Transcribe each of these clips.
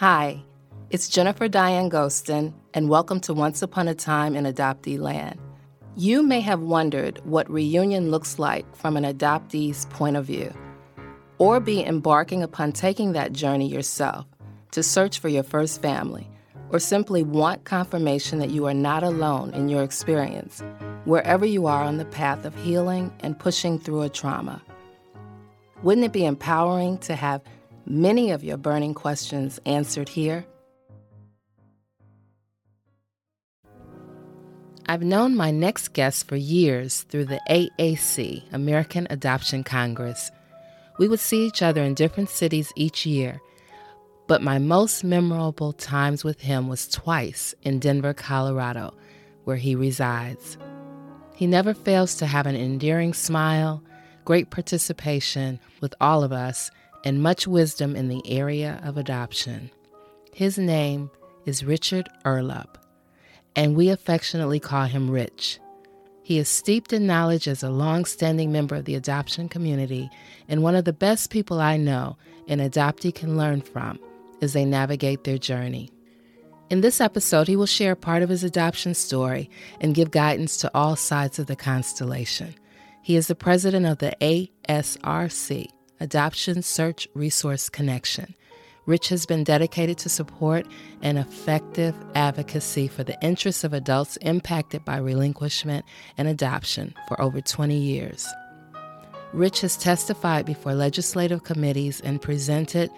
Hi, it's Jennifer Diane Gostin, and welcome to Once Upon a Time in Adoptee Land. You may have wondered what reunion looks like from an adoptee's point of view, or be embarking upon taking that journey yourself to search for your first family, or simply want confirmation that you are not alone in your experience, wherever you are on the path of healing and pushing through a trauma. Wouldn't it be empowering to have many of your burning questions answered here? I've known my next guest for years through the AAC, American Adoption Congress. We would see each other in different cities each year, but my most memorable times with him was twice in Denver, Colorado, where he resides. He never fails to have an endearing smile, great participation with all of us, and much wisdom in the area of adoption. His name is Richard Uhrlaub, and we affectionately call him Rich. He is steeped in knowledge as a long standing member of the adoption community and one of the best people I know an adoptee can learn from as they navigate their journey. In this episode, he will share part of his adoption story and give guidance to all sides of the constellation. He is the president of the ASRC, Adoption Search Resource Connection. Rich has been dedicated to support and effective advocacy for the interests of adults impacted by relinquishment and adoption for over 20 years. Rich has testified before legislative committees and presented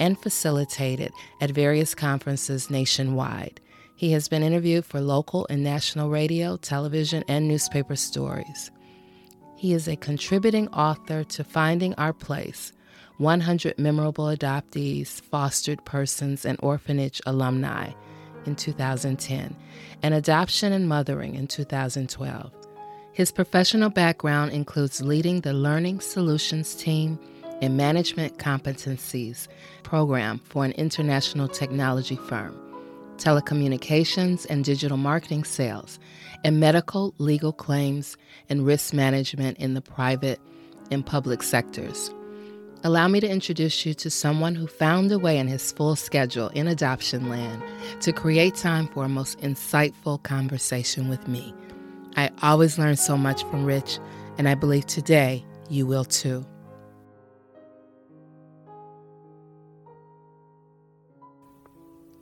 and facilitated at various conferences nationwide. He has been interviewed for local and national radio, television, and newspaper stories. He is a contributing author to Finding Our Place 100 Memorable Adoptees, Fostered Persons, and Orphanage Alumni in 2010, and Adoption and Mothering in 2012. His professional background includes leading the Learning Solutions Team and Management Competencies program for an international technology firm, telecommunications and digital marketing sales, and medical, legal claims, and risk management in the private and public sectors. Allow me to introduce you to someone who found a way in his full schedule in adoption land to create time for a most insightful conversation with me. I always learn so much from Rich, and I believe today you will too.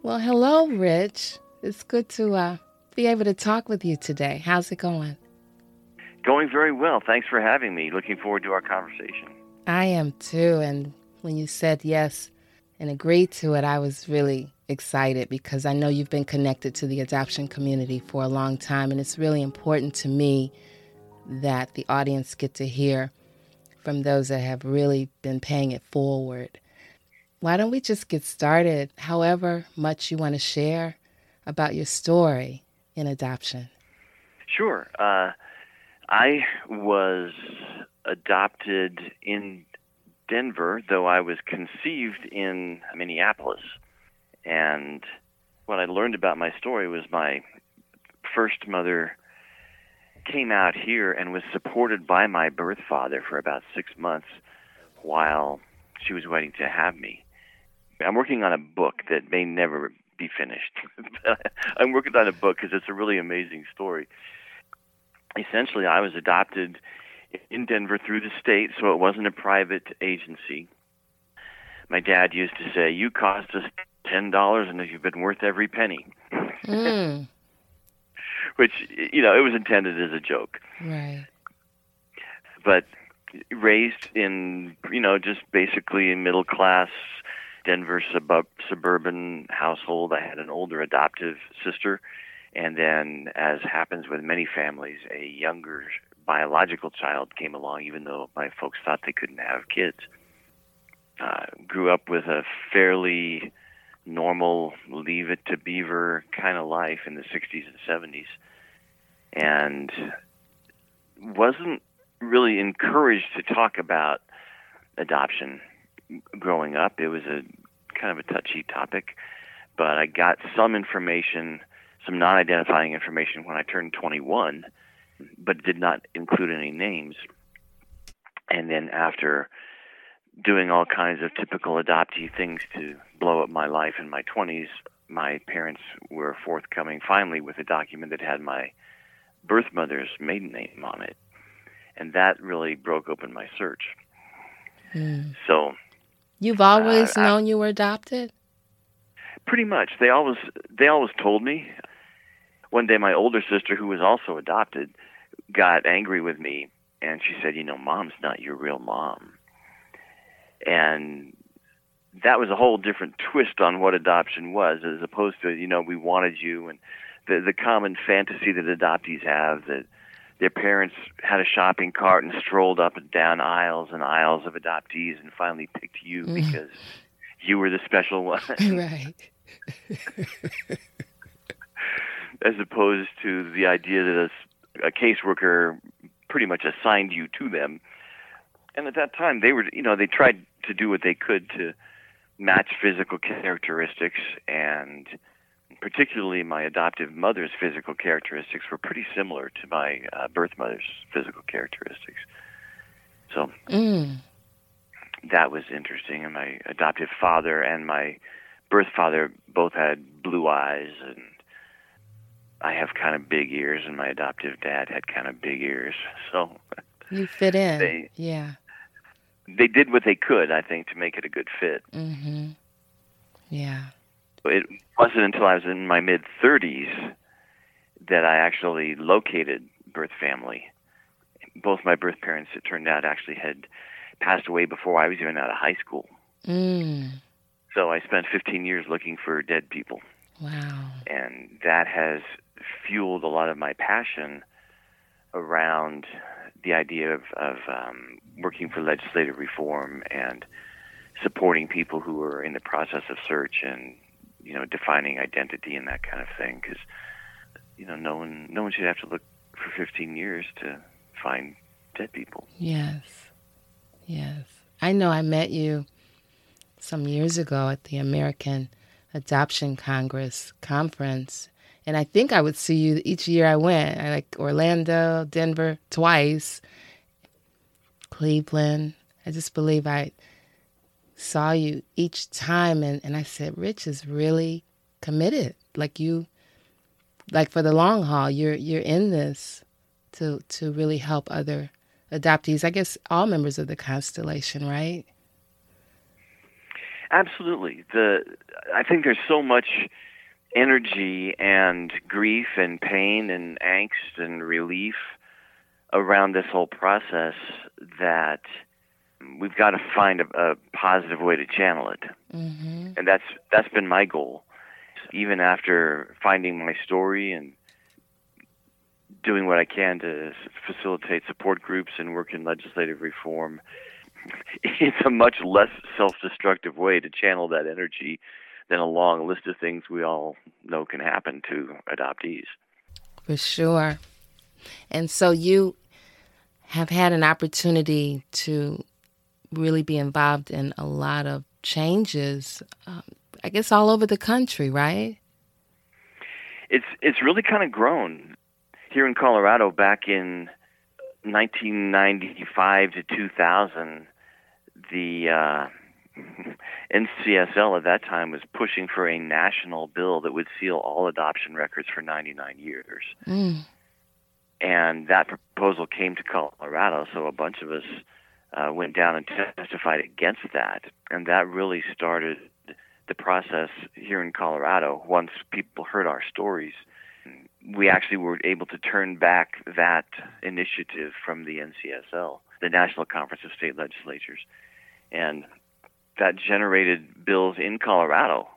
Well, hello, Rich. It's good to uh, be able to talk with you today. How's it going? Going very well. Thanks for having me. Looking forward to our conversation. I am too. And when you said yes and agreed to it, I was really excited because I know you've been connected to the adoption community for a long time. And it's really important to me that the audience get to hear from those that have really been paying it forward. Why don't we just get started, however much you want to share about your story? in adoption? Sure. Uh, I was adopted in Denver, though I was conceived in Minneapolis. And what I learned about my story was my first mother came out here and was supported by my birth father for about six months while she was waiting to have me. I'm working on a book that may never be finished. I'm working on a book because it's a really amazing story. Essentially, I was adopted in Denver through the state, so it wasn't a private agency. My dad used to say, "You cost us ten dollars, and you've been worth every penny." Mm. Which you know, it was intended as a joke. Right. But raised in you know just basically middle class Denver sub- suburban household. I had an older adoptive sister, and then, as happens with many families, a younger biological child came along, even though my folks thought they couldn't have kids. Uh, grew up with a fairly normal leave it to beaver kind of life in the 60s and 70s and wasn't really encouraged to talk about adoption growing up. It was a kind of a touchy topic, but I got some information, some non-identifying information when I turned 21, but did not include any names. And then after doing all kinds of typical adoptee things to blow up my life in my 20s, my parents were forthcoming finally with a document that had my birth mother's maiden name on it. And that really broke open my search. Mm. So You've always uh, known I, you were adopted? Pretty much. They always they always told me. One day my older sister who was also adopted got angry with me and she said, "You know, mom's not your real mom." And that was a whole different twist on what adoption was as opposed to, you know, we wanted you and the the common fantasy that adoptees have that their parents had a shopping cart and strolled up and down aisles and aisles of adoptees and finally picked you mm. because you were the special one. right. As opposed to the idea that a, a caseworker pretty much assigned you to them. And at that time, they were, you know, they tried to do what they could to match physical characteristics and particularly my adoptive mother's physical characteristics were pretty similar to my uh, birth mother's physical characteristics. So mm. that was interesting. And my adoptive father and my birth father both had blue eyes, and I have kind of big ears, and my adoptive dad had kind of big ears. So you fit in. They, yeah. They did what they could, I think, to make it a good fit. Mm-hmm. Yeah it wasn't until I was in my mid 30s that I actually located birth family. Both my birth parents, it turned out, actually had passed away before I was even out of high school. Mm. So I spent 15 years looking for dead people. Wow. And that has fueled a lot of my passion around the idea of, of um, working for legislative reform and supporting people who are in the process of search and you know defining identity and that kind of thing because you know no one no one should have to look for 15 years to find dead people. Yes. Yes. I know i met you some years ago at the american adoption congress conference and i think i would see you each year i went I like orlando denver twice cleveland. I just believe i saw you each time and, and I said, Rich is really committed. Like you like for the long haul, you're you're in this to to really help other adoptees. I guess all members of the constellation, right? Absolutely. The I think there's so much energy and grief and pain and angst and relief around this whole process that we've got to find a, a positive way to channel it, mm-hmm. and that's that's been my goal. Even after finding my story and doing what I can to facilitate support groups and work in legislative reform, it's a much less self-destructive way to channel that energy than a long list of things we all know can happen to adoptees. For sure. And so you have had an opportunity to really be involved in a lot of changes, um, I guess, all over the country, right? It's it's really kind of grown here in Colorado. Back in 1995 to 2000, the uh, NCSL at that time was pushing for a national bill that would seal all adoption records for 99 years. Mm. And that proposal came to Colorado, so a bunch of us uh, went down and testified against that, and that really started the process here in Colorado. Once people heard our stories, we actually were able to turn back that initiative from the NCSL, the National Conference of State Legislatures, and that generated bills in Colorado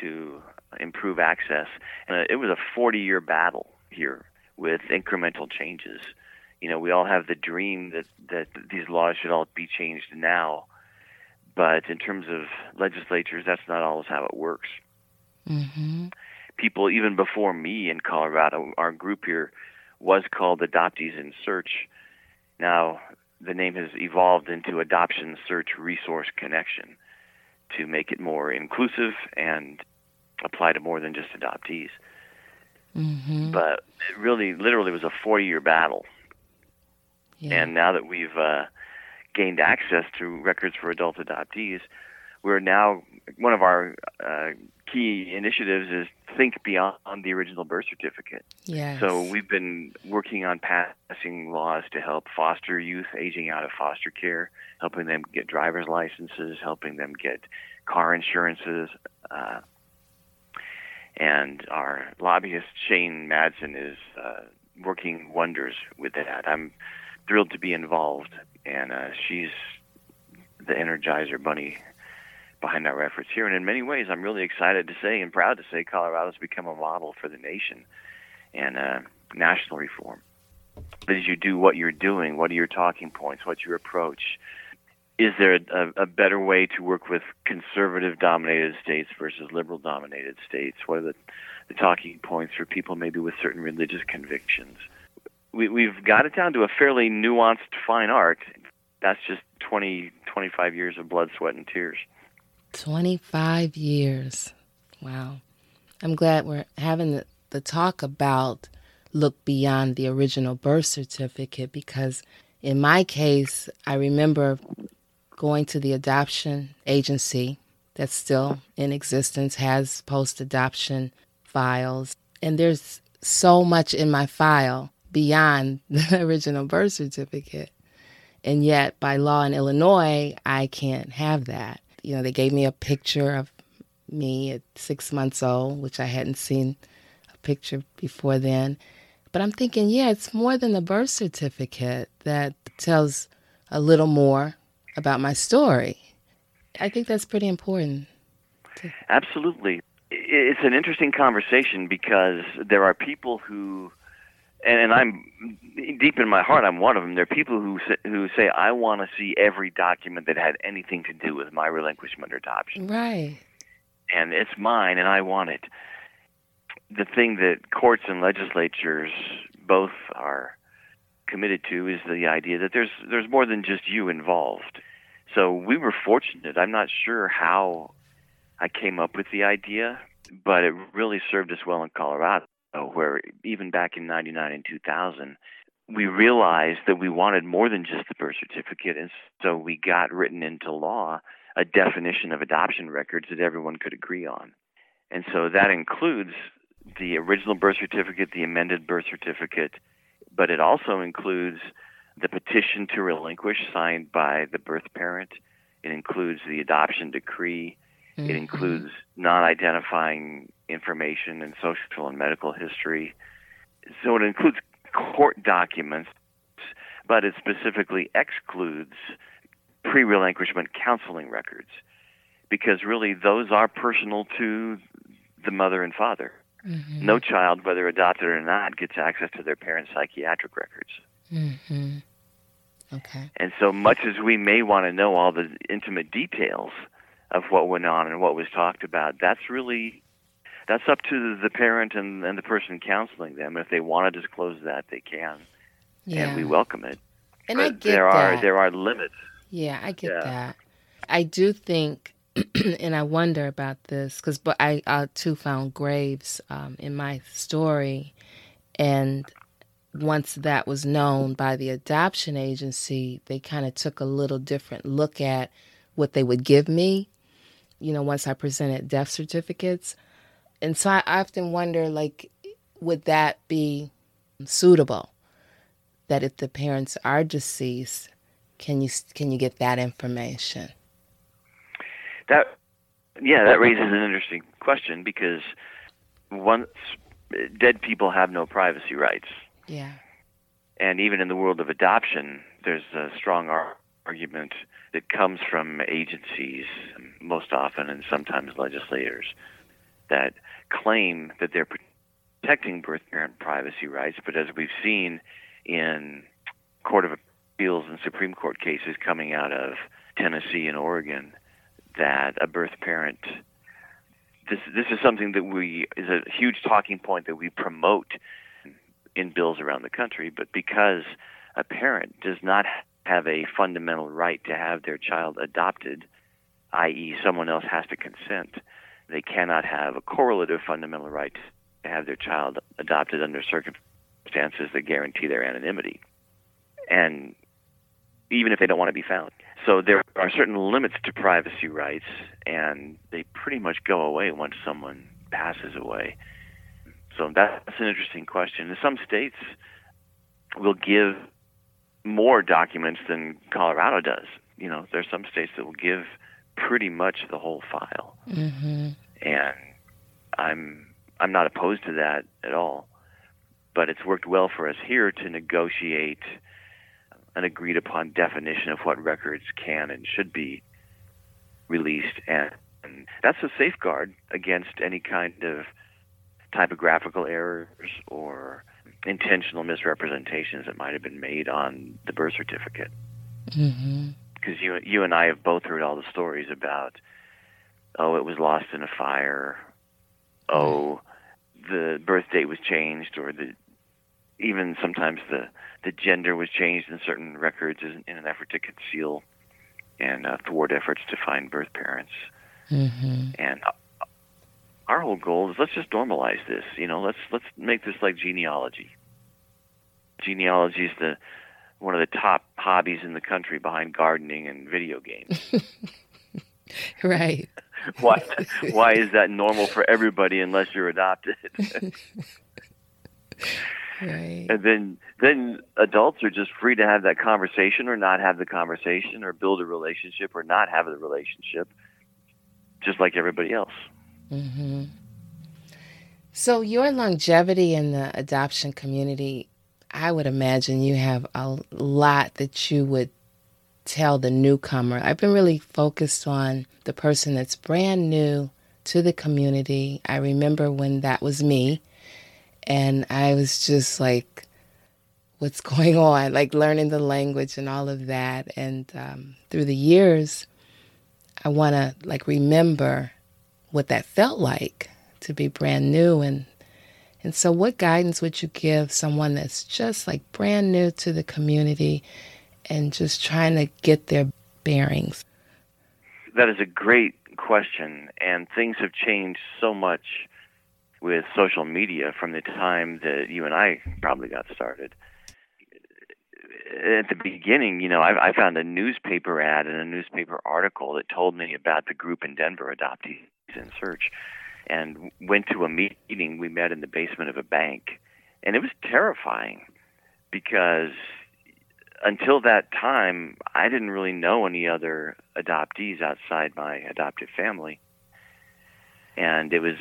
to improve access. And it was a 40 year battle here with incremental changes you know, we all have the dream that that these laws should all be changed now, but in terms of legislatures, that's not always how it works. Mm-hmm. People even before me in Colorado, our group here was called Adoptees in Search. Now the name has evolved into Adoption Search Resource Connection to make it more inclusive and apply to more than just adoptees. Mm-hmm. But it really, literally, was a four-year battle yeah. And now that we've uh, gained access to records for adult adoptees, we're now one of our uh, key initiatives is think beyond the original birth certificate. Yes. So we've been working on passing laws to help foster youth aging out of foster care, helping them get driver's licenses, helping them get car insurances. Uh, and our lobbyist Shane Madsen is uh, working wonders with that. I'm thrilled to be involved, and uh, she's the Energizer Bunny behind our efforts here. And in many ways, I'm really excited to say and proud to say Colorado's become a model for the nation and uh, national reform. As you do what you're doing, what are your talking points? What's your approach? Is there a, a better way to work with conservative dominated states versus liberal dominated states? What are the, the talking points for people maybe with certain religious convictions? We, we've got it down to a fairly nuanced fine art. That's just 20, 25 years of blood, sweat, and tears. 25 years. Wow. I'm glad we're having the, the talk about look beyond the original birth certificate because in my case, I remember going to the adoption agency that's still in existence, has post adoption files, and there's so much in my file beyond the original birth certificate. And yet, by law in Illinois, I can't have that you know, they gave me a picture of me at six months old, which I hadn't seen a picture before then. But I'm thinking, yeah, it's more than the birth certificate that tells a little more about my story. I think that's pretty important. Absolutely. It's an interesting conversation because there are people who and, and I'm deep in my heart, I'm one of them. There are people who say, who say I want to see every document that had anything to do with my relinquishment or adoption. Right. And it's mine, and I want it. The thing that courts and legislatures both are committed to is the idea that there's there's more than just you involved. So we were fortunate. I'm not sure how I came up with the idea, but it really served us well in Colorado Uh, where even back in 99 and 2000, we realized that we wanted more than just the birth certificate, and so we got written into law a definition of adoption records that everyone could agree on. And so that includes the original birth certificate, the amended birth certificate, but it also includes the petition to relinquish signed by the birth parent. It includes the adoption decree. Mm-hmm. It includes non identifying information and social and medical history. So it includes court documents, but it specifically excludes pre relinquishment counseling records because really those are personal to the mother and father. Mm-hmm. No child, whether adopted or not, gets access to their parents' psychiatric records. Mm-hmm. Okay. And so much as we may want to know all the intimate details of what went on and what was talked about, that's really that's up to the parent and, and the person counseling them. If they want to disclose that, they can, yeah. and we welcome it. And but I get there that. are there are limits. Yeah, I get yeah. that. I do think, and I wonder about this because, but I, I too found graves um, in my story, and once that was known by the adoption agency, they kind of took a little different look at what they would give me. You know, once I presented death certificates, and so I often wonder, like, would that be suitable? That if the parents are deceased, can you can you get that information? That yeah, that raises an interesting question because once dead people have no privacy rights. Yeah. And even in the world of adoption, there's a strong argument that comes from agencies, most often, and sometimes legislators, that claim that they're protecting birth parent privacy rights, but as we've seen in Court of Appeals and Supreme Court cases coming out of Tennessee and Oregon, that a birth parent this this is something that we is a huge talking point that we promote in bills around the country, but because a parent does not have a fundamental right to have their child adopted, i.e., someone else has to consent, they cannot have a correlative fundamental right to have their child adopted under circumstances that guarantee their anonymity. And even if they don't want to be found. So there are certain limits to privacy rights, and they pretty much go away once someone passes away. So that's an interesting question. In some states, will give more documents than Colorado does. You know, there's some states that will give pretty much the whole file, mm-hmm. and I'm I'm not opposed to that at all. But it's worked well for us here to negotiate an agreed upon definition of what records can and should be released, and, and that's a safeguard against any kind of typographical errors or intentional misrepresentations that might have been made on the birth certificate. Mm-hmm. Because you you and I have both heard all the stories about, oh, it was lost in a fire, oh, the birth date was changed, or the even sometimes the the gender was changed in certain records in, in an effort to conceal and uh, thwart efforts to find birth parents. Mm-hmm. And our whole goal is let's just normalize this. You know, let's let's make this like genealogy. Genealogy is the one of the top hobbies in the country behind gardening and video games. right. why why is that normal for everybody unless you're adopted? right. And then then adults are just free to have that conversation or not have the conversation or build a relationship or not have the relationship just like everybody else. Mm-hmm. So, your longevity in the adoption community, I would imagine you have a lot that you would tell the newcomer. I've been really focused on the person that's brand new to the community. I remember when that was me, and I was just like, what's going on? Like learning the language and all of that. And um, through the years, I want to like remember what that felt like to be brand new and and so what guidance would you give someone that's just like brand new to the community and just trying to get their bearings? That is a great question and things have changed so much with social media from the time that you and I probably got started. At the beginning, you know, I, I found a newspaper ad and a newspaper article that told me about the group in Denver adoptees in search and went to a meeting we met in the basement of a bank. And it was terrifying because until that time I didn't really know any other adoptees outside my adoptive family. And it was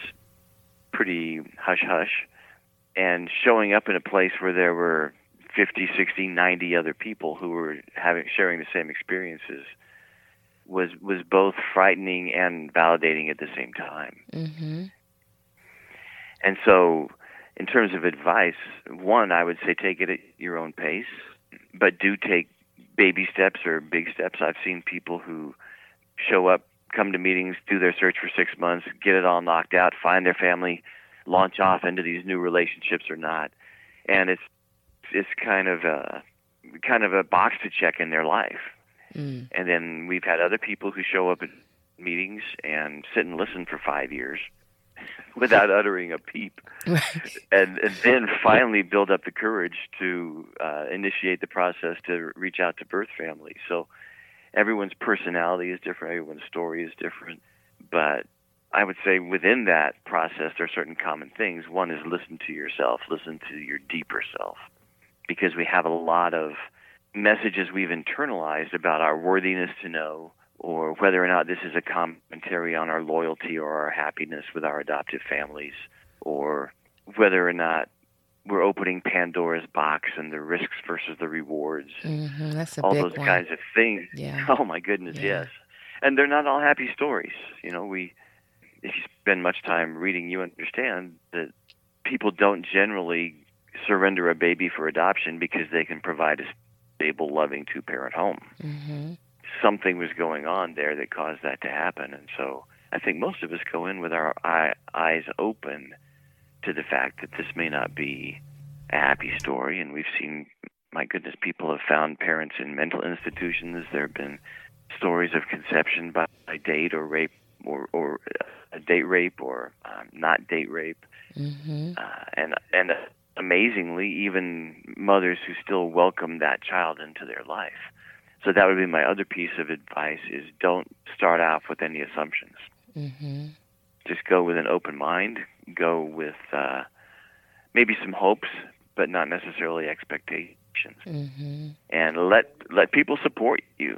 pretty hush hush and showing up in a place where there were 50 60 90 other people who were having sharing the same experiences was was both frightening and validating at the same time. Mm-hmm. And so, in terms of advice, one, I would say take it at your own pace, but do take baby steps or big steps. I've seen people who show up, come to meetings, do their search for six months, get it all knocked out, find their family, launch off into these new relationships or not, and it's it's kind of a kind of a box to check in their life Mm. And then we've had other people who show up at meetings and sit and listen for five years without uttering a peep, right. and, and then finally build up the courage to uh, initiate the process to reach out to birth families. So everyone's personality is different, everyone's story is different, but I would say within that process there are certain common things. One is listen to yourself, listen to your deeper self, because we have a lot of messages we've internalized about our worthiness to know or whether or not this is a commentary on our loyalty or our happiness with our adoptive families or whether or not we're opening Pandora's box and the risks versus the rewards. Mm-hmm. That's a all big those one. kinds of things. Yeah. Oh my goodness, Yeah. yes. And they're not all happy stories. You know, we if you spend much time reading you understand that people don't generally surrender a baby for adoption because they can provide a stable, loving two parent home. Mm-hmm. Something was going on there that caused that to happen. And so I think most of us go in with our eye, eyes open to the fact that this may not be a happy story. And we've seen, my goodness, people have found parents in mental institutions. There have been stories of conception by, date or rape or, or uh, date rape or um, not date rape. Mm-hmm. Uh, and, and amazingly, even mothers who still welcome that child into their life. So that would be my other piece of advice: is don't start off with any assumptions. Mm-hmm. Just go with an open mind. Go with uh, maybe some hopes, but not necessarily expectations. Mm-hmm. And let let people support you.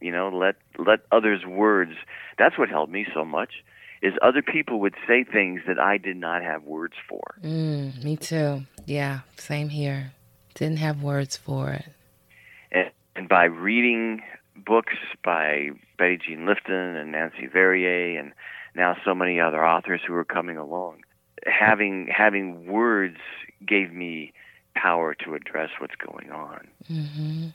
You know, let let others' words. That's what helped me so much. Is other people would say things that I did not have words for. Mm, me too. Yeah, same here. Didn't have words for it. And, and by reading books by Betty Jean Lifton and Nancy Verrier and now so many other authors who are coming along, having having words gave me power to address what's going on. Mm-hmm.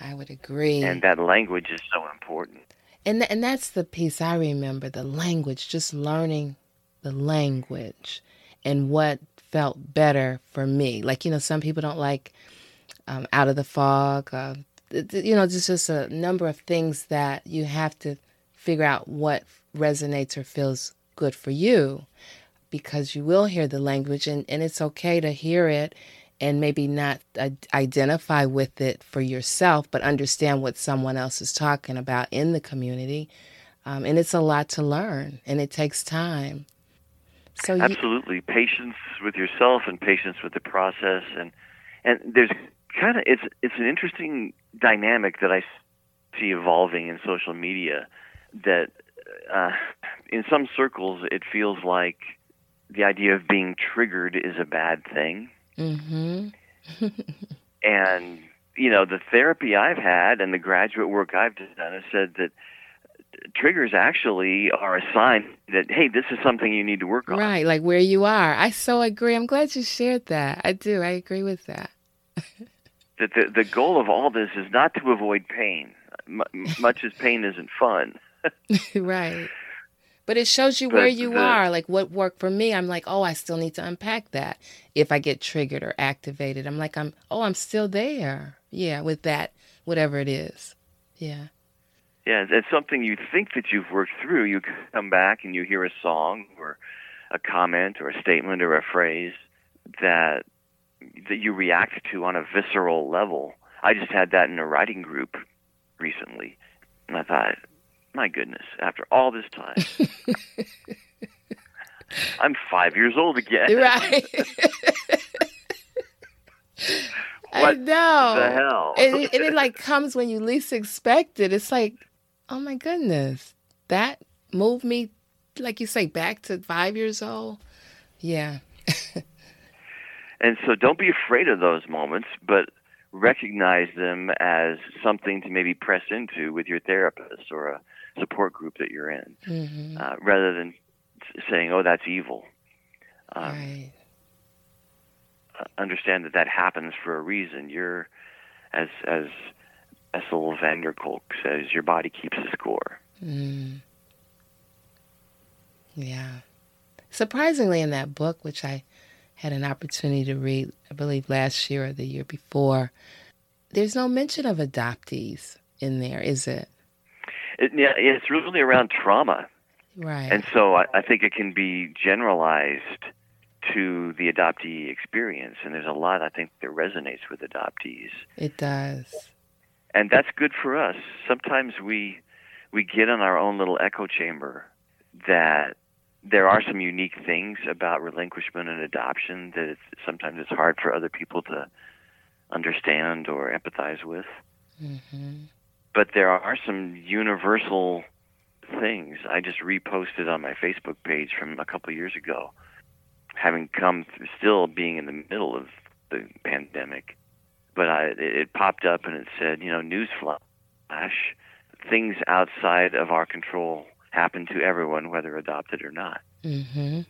I would agree. And that language is so important. And th- and that's the piece I remember the language, just learning the language and what felt better for me. Like you know, some people don't like um, out of the fog. Uh, you know, just just a number of things that you have to figure out what resonates or feels good for you, because you will hear the language, and and it's okay to hear it and maybe not identify with it for yourself, but understand what someone else is talking about in the community. Um, and it's a lot to learn, and it takes time. So you, absolutely, patience with yourself and patience with the process, and and there's kind of it's it's an interesting dynamic that I see evolving in social media. That uh, in some circles it feels like the idea of being triggered is a bad thing Mm-hmm. and you know, the therapy I've had and the graduate work I've done has said that triggers actually are a sign that hey, this is something you need to work on. Right, like where you are. I so agree. I'm glad you shared that. I do. I agree with that. that the the goal of all this is not to avoid pain, M- much as pain isn't fun. right. But it shows you where you are. Like what worked for me, I'm like, oh, I still need to unpack that. If I get triggered or activated, I'm like, I'm oh, I'm still there. Yeah, with that, whatever it is. Yeah. Yeah, it's something you think that you've worked through. You come back and you hear a song or a comment or a statement or a phrase that that you react to on a visceral level. I just had that in a writing group recently, and I thought, my goodness, after all this time, I'm five years old again. Right. I What know. the hell? and, it, and it like comes when you least expect it. It's like, oh my goodness, that moved me, like you say, back to five years old. Yeah. And so don't be afraid of those moments, but recognize them as something to maybe press into with your therapist or a support group that you're in, hmm uh, rather than saying, "Oh, that's evil." Um, right. uh, Understand that that happens for a reason. You're, as as Bessel van der Kolk says, your body keeps the score. Mm. Yeah. Surprisingly, in that book, which I had an opportunity to read, I believe last year or the year before, there's no mention of adoptees in there, is it? It, yeah, it's really around trauma. Right. And so I, I think it can be generalized to the adoptee experience. And there's a lot I think that resonates with adoptees. it does. And that's good for us. Sometimes we we get in our own little echo chamber that there are some unique things about relinquishment and adoption that it's, sometimes it's hard for other people to understand or empathize with. hmm But there are some universal things. I just reposted on my Facebook page from a couple of years ago, having come through, still being in the middle of the pandemic. But I, it, it popped up and it said, you know, newsflash, things outside of our control happen to everyone, whether adopted or not. hmm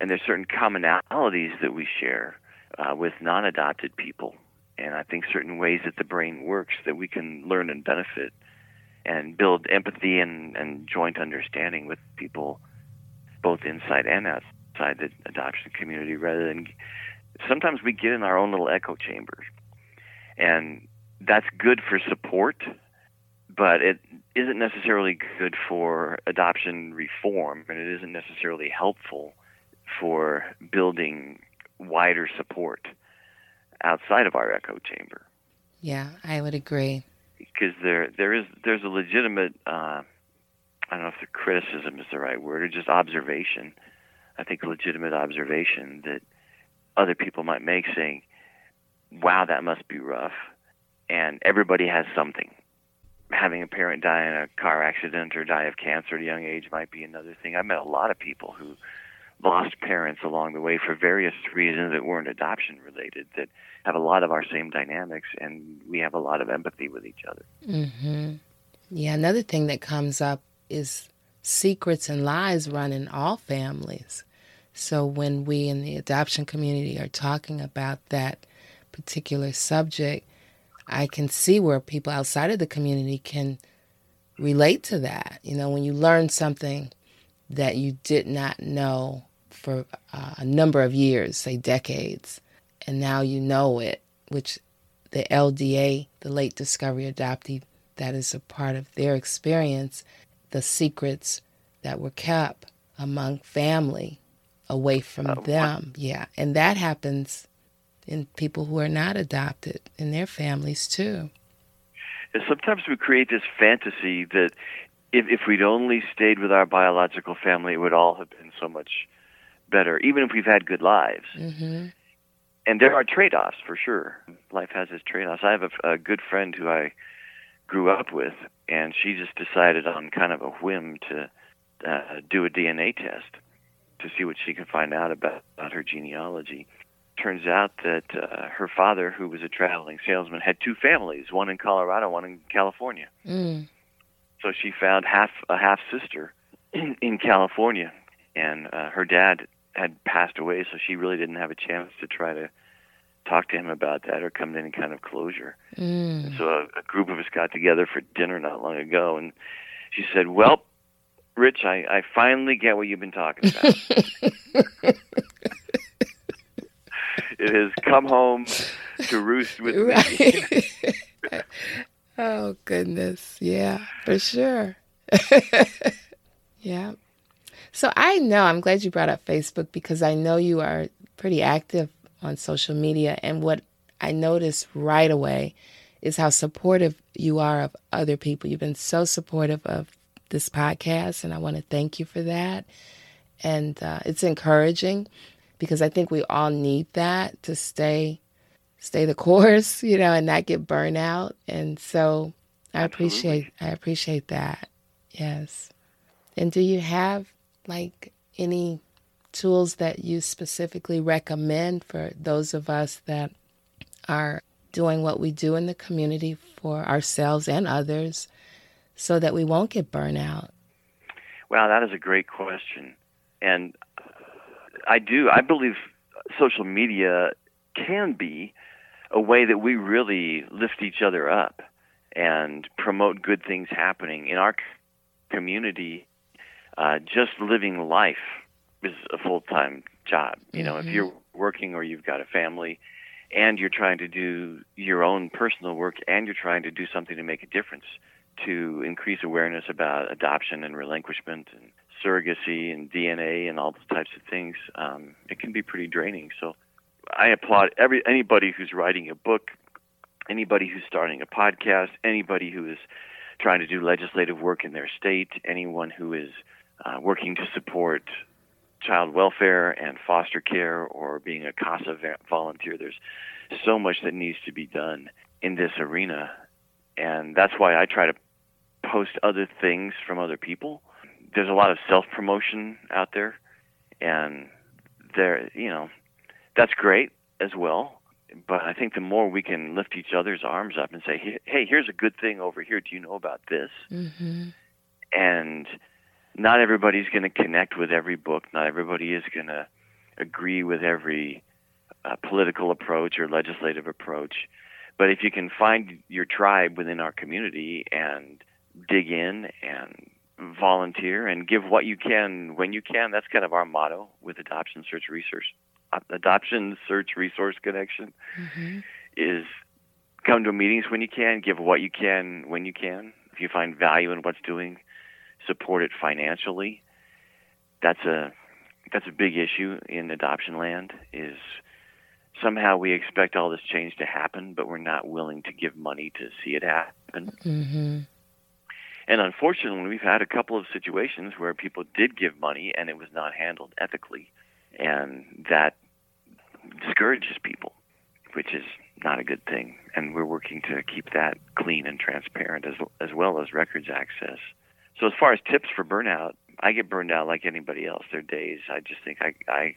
And there's certain commonalities that we share uh, with non-adopted people, and I think certain ways that the brain works that we can learn and benefit and build empathy and, and joint understanding with people both inside and outside the adoption community rather than sometimes we get in our own little echo chambers and that's good for support but it isn't necessarily good for adoption reform and it isn't necessarily helpful for building wider support outside of our echo chamber Yeah, I would agree. because there there is there's a legitimate uh, I don't know if the criticism is the right word or just observation. I think legitimate observation that other people might make saying, "Wow, that must be rough," and everybody has something. Having a parent die in a car accident or die of cancer at a young age might be another thing. I've met a lot of people who lost parents along the way for various reasons that weren't adoption related that have a lot of our same dynamics and we have a lot of empathy with each other. Mm-hmm. Yeah, another thing that comes up is secrets and lies run in all families. So when we in the adoption community are talking about that particular subject, I can see where people outside of the community can relate to that. You know, when you learn something that you did not know for uh, a number of years, say decades, and now you know it, which the LDA, the late discovery adoptee, that is a part of their experience, the secrets that were kept among family away from uh, them. Yeah, and that happens in people who are not adopted in their families too. And sometimes we create this fantasy that if, if we'd only stayed with our biological family, it would all have been so much better, even if we've had good lives. Mm-hmm. And there are trade offs for sure. Life has its trade offs. I have a, a good friend who I grew up with, and she just decided on kind of a whim to uh, do a DNA test to see what she could find out about, about her genealogy. Turns out that uh, her father, who was a traveling salesman, had two families, one in Colorado, one in California. Mm. So she found half a half sister in, California, and uh, her dad had passed away, so she really didn't have a chance to try to talk to him about that or come to any kind of closure. Mm. So a, a group of us got together for dinner not long ago, and she said, "Well, Rich, I, I finally get what you've been talking about. it has come home to roost with right. me." oh goodness, yeah, for sure. yeah. So I know, I'm glad you brought up Facebook because I know you are pretty active on social media. And what I noticed right away is how supportive you are of other people. You've been so supportive of this podcast, and I want to thank you for that. And uh, it's encouraging because I think we all need that to stay stay the course, you know, and not get burnt out. And so I appreciate I appreciate that. Yes. And do you have like any tools that you specifically recommend for those of us that are doing what we do in the community for ourselves and others so that we won't get burnt out? Well, that is a great question. And I do. I believe social media can be a way that we really lift each other up and promote good things happening in our community uh, just living life is a full time job. You know, mm-hmm. if you're working or you've got a family and you're trying to do your own personal work and you're trying to do something to make a difference to increase awareness about adoption and relinquishment and surrogacy and DNA and all those types of things, um, it can be pretty draining. So I applaud every anybody who's writing a book, anybody who's starting a podcast, anybody who is trying to do legislative work in their state, anyone who is uh, working to support child welfare and foster care or being a CASA volunteer. There's so much that needs to be done in this arena. And that's why I try to post other things from other people. There's a lot of self promotion out there, and there, you know, that's great as well. But I think the more we can lift each other's arms up and say, "Hey, here's a good thing over here. Do you know about this?" Mm-hmm. And not everybody's going to connect with every book. Not everybody is going to agree with every uh, political approach or legislative approach. But if you can find your tribe within our community and dig in and volunteer and give what you can when you can, that's kind of our motto with Adoption Search Resource. Adoption Search Resource Connection mm-hmm. is come to meetings when you can, give what you can when you can. If you find value in what's doing, support it financially. That's a that's a big issue in adoption land is somehow we expect all this change to happen, but we're not willing to give money to see it happen. Mm-hmm. And unfortunately, we've had a couple of situations where people did give money and it was not handled ethically, and that discourages people, which is not a good thing. And we're working to keep that clean and transparent as as well as records access. So as far as tips for burnout, I get burned out like anybody else. There are days I just think I I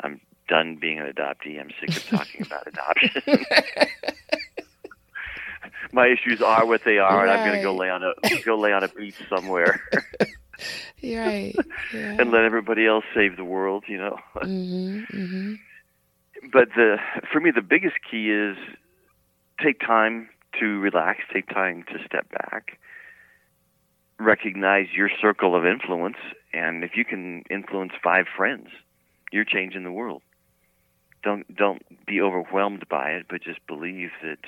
I'm done being an adoptee. I'm sick of talking about adoption. My issues are what they are, right. and I'm going to go lay on a go lay on a beach somewhere. right. Yeah. and let everybody else save the world, you know. mm-hmm. Mm-hmm. But the for me the biggest key is take time to relax, take time to step back. Recognize your circle of influence and if you can influence 5 friends, you're changing the world. Don't don't be overwhelmed by it, but just believe that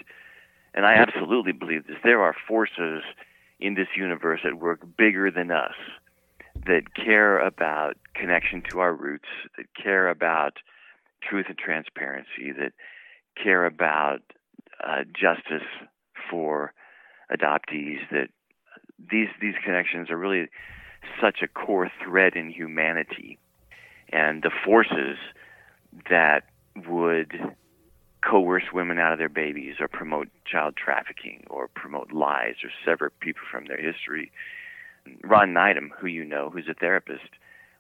and I absolutely believe this. There are forces in this universe at work bigger than us that care about connection to our roots, that care about truth and transparency, that care about uh, justice for adoptees. That these these connections are really such a core thread in humanity, and the forces that would coerce women out of their babies or promote child trafficking or promote lies or sever people from their history. Ron Nydam, who you know, who's a therapist,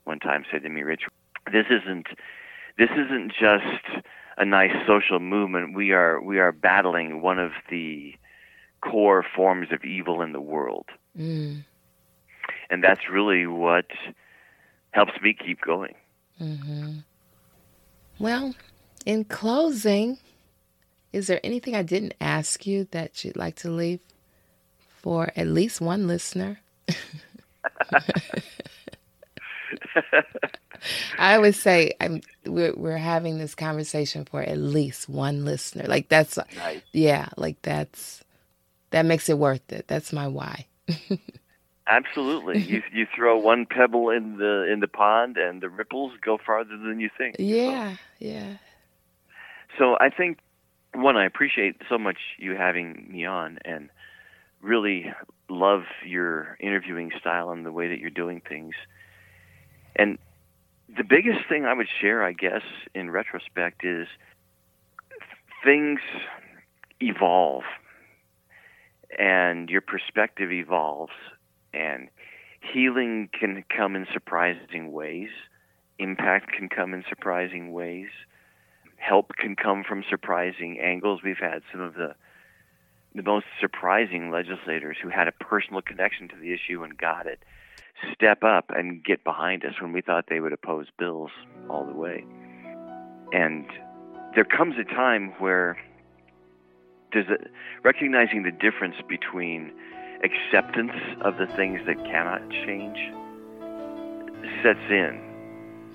one time said to me, Rich, this isn't this isn't just a nice social movement. We are we are battling one of the core forms of evil in the world. Mm. And that's really what helps me keep going. Mm-hmm. Well, in closing, is there anything I didn't ask you that you'd like to leave for at least one listener? I always say I'm we're we're having this conversation for at least one listener. Like that's nice. yeah, like that's that makes it worth it. That's my why. Absolutely. you you throw one pebble in the in the pond and the ripples go farther than you think. Yeah, so, yeah. So I think one I appreciate so much you having me on and really love your interviewing style and the way that you're doing things. And the biggest thing I would share, I guess, in retrospect is things evolve and your perspective evolves and healing can come in surprising ways. Impact can come in surprising ways. Help can come from surprising angles. We've had some of the the most surprising legislators who had a personal connection to the issue and got it step up and get behind us when we thought they would oppose bills all the way. And there comes a time where there's a, recognizing the difference between acceptance of the things that cannot change sets in,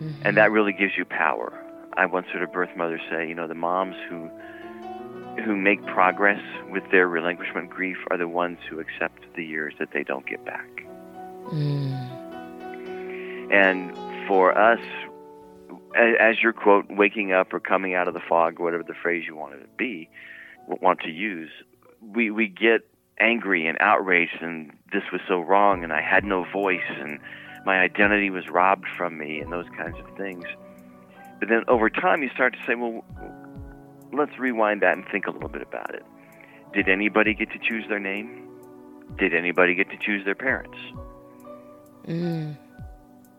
Mm-hmm. and that really gives you power. I once heard a birth mother say, you know, the moms who who make progress with their relinquishment grief are the ones who accept the years that they don't get back. Mm. And for us, as your quote, waking up or coming out of the fog, whatever the phrase you wanted to be, want to use, we, we get angry and outraged and this was so wrong and I had no voice and my identity was robbed from me and those kinds of things. But then over time you start to say, well, let's rewind that and think a little bit about it. Did anybody get to choose their name? Did anybody get to choose their parents? Mm.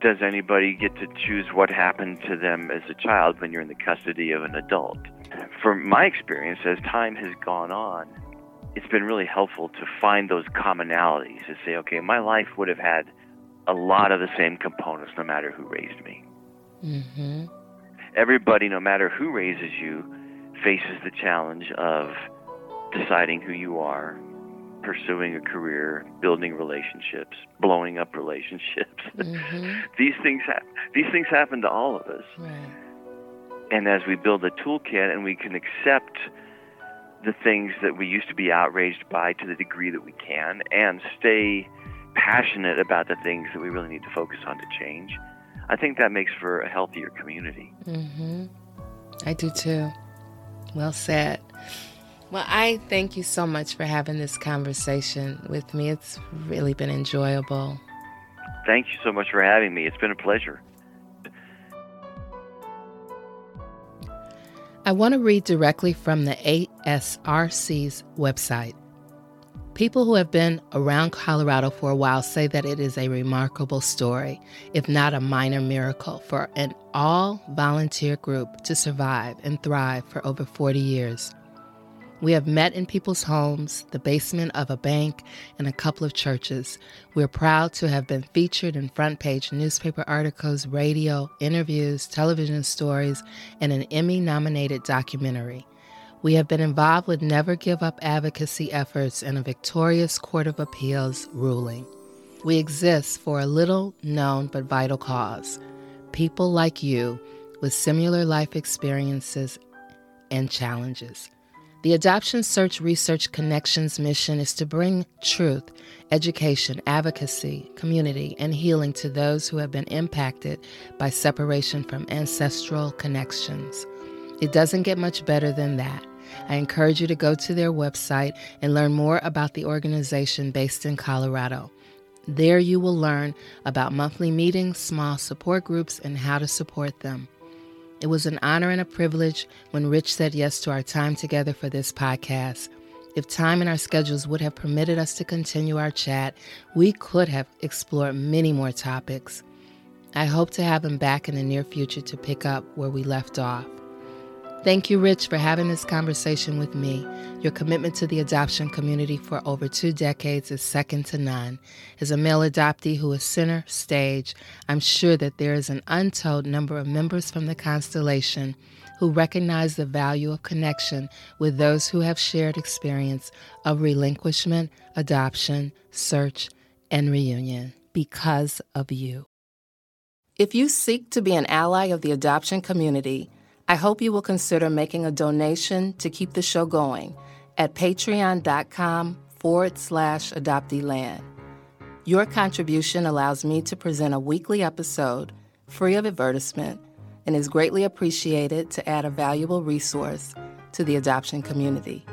Does anybody get to choose what happened to them as a child when you're in the custody of an adult? From my experience, as time has gone on, it's been really helpful to find those commonalities to say, okay, my life would have had a lot of the same components no matter who raised me. Mm-hmm. Everybody, no matter who raises you, faces the challenge of deciding who you are, pursuing a career, building relationships, blowing up relationships. Mm-hmm. these things ha- these things happen to all of us. Right. And as we build a toolkit and we can accept the things that we used to be outraged by to the degree that we can and stay passionate about the things that we really need to focus on to change, I think that makes for a healthier community. Mm-hmm. I do too. Well said. Well, I thank you so much for having this conversation with me. It's really been enjoyable. Thank you so much for having me. It's been a pleasure. I want to read directly from the ASRC's website. People who have been around Colorado for a while say that it is a remarkable story, if not a minor miracle, for an all volunteer group to survive and thrive for over 40 years. We have met in people's homes, the basement of a bank, and a couple of churches. We're proud to have been featured in front page newspaper articles, radio, interviews, television stories, and an Emmy nominated documentary. We have been involved with Never Give Up advocacy efforts and a victorious Court of Appeals ruling. We exist for a little known but vital cause people like you with similar life experiences and challenges. The Adoption Search Resource Connections mission is to bring truth, education, advocacy, community, and healing to those who have been impacted by separation from ancestral connections. It doesn't get much better than that. I encourage you to go to their website and learn more about the organization based in Colorado. There you will learn about monthly meetings, small support groups, and how to support them. It was an honor and a privilege when Rich said yes to our time together for this podcast. If time in our schedules would have permitted us to continue our chat, we could have explored many more topics. I hope to have him back in the near future to pick up where we left off. Thank you, Rich, for having this conversation with me. Your commitment to the adoption community for over two decades is second to none. As a male adoptee who is center stage, I'm sure that there is an untold number of members from the constellation who recognize the value of connection with those who have shared experience of relinquishment, adoption, search, and reunion because of you. If you seek to be an ally of the adoption community, I hope you will consider making a donation to keep the show going at patreon.com forward slash adopteeland. Your contribution allows me to present a weekly episode free of advertisement and is greatly appreciated to add a valuable resource to the adoption community.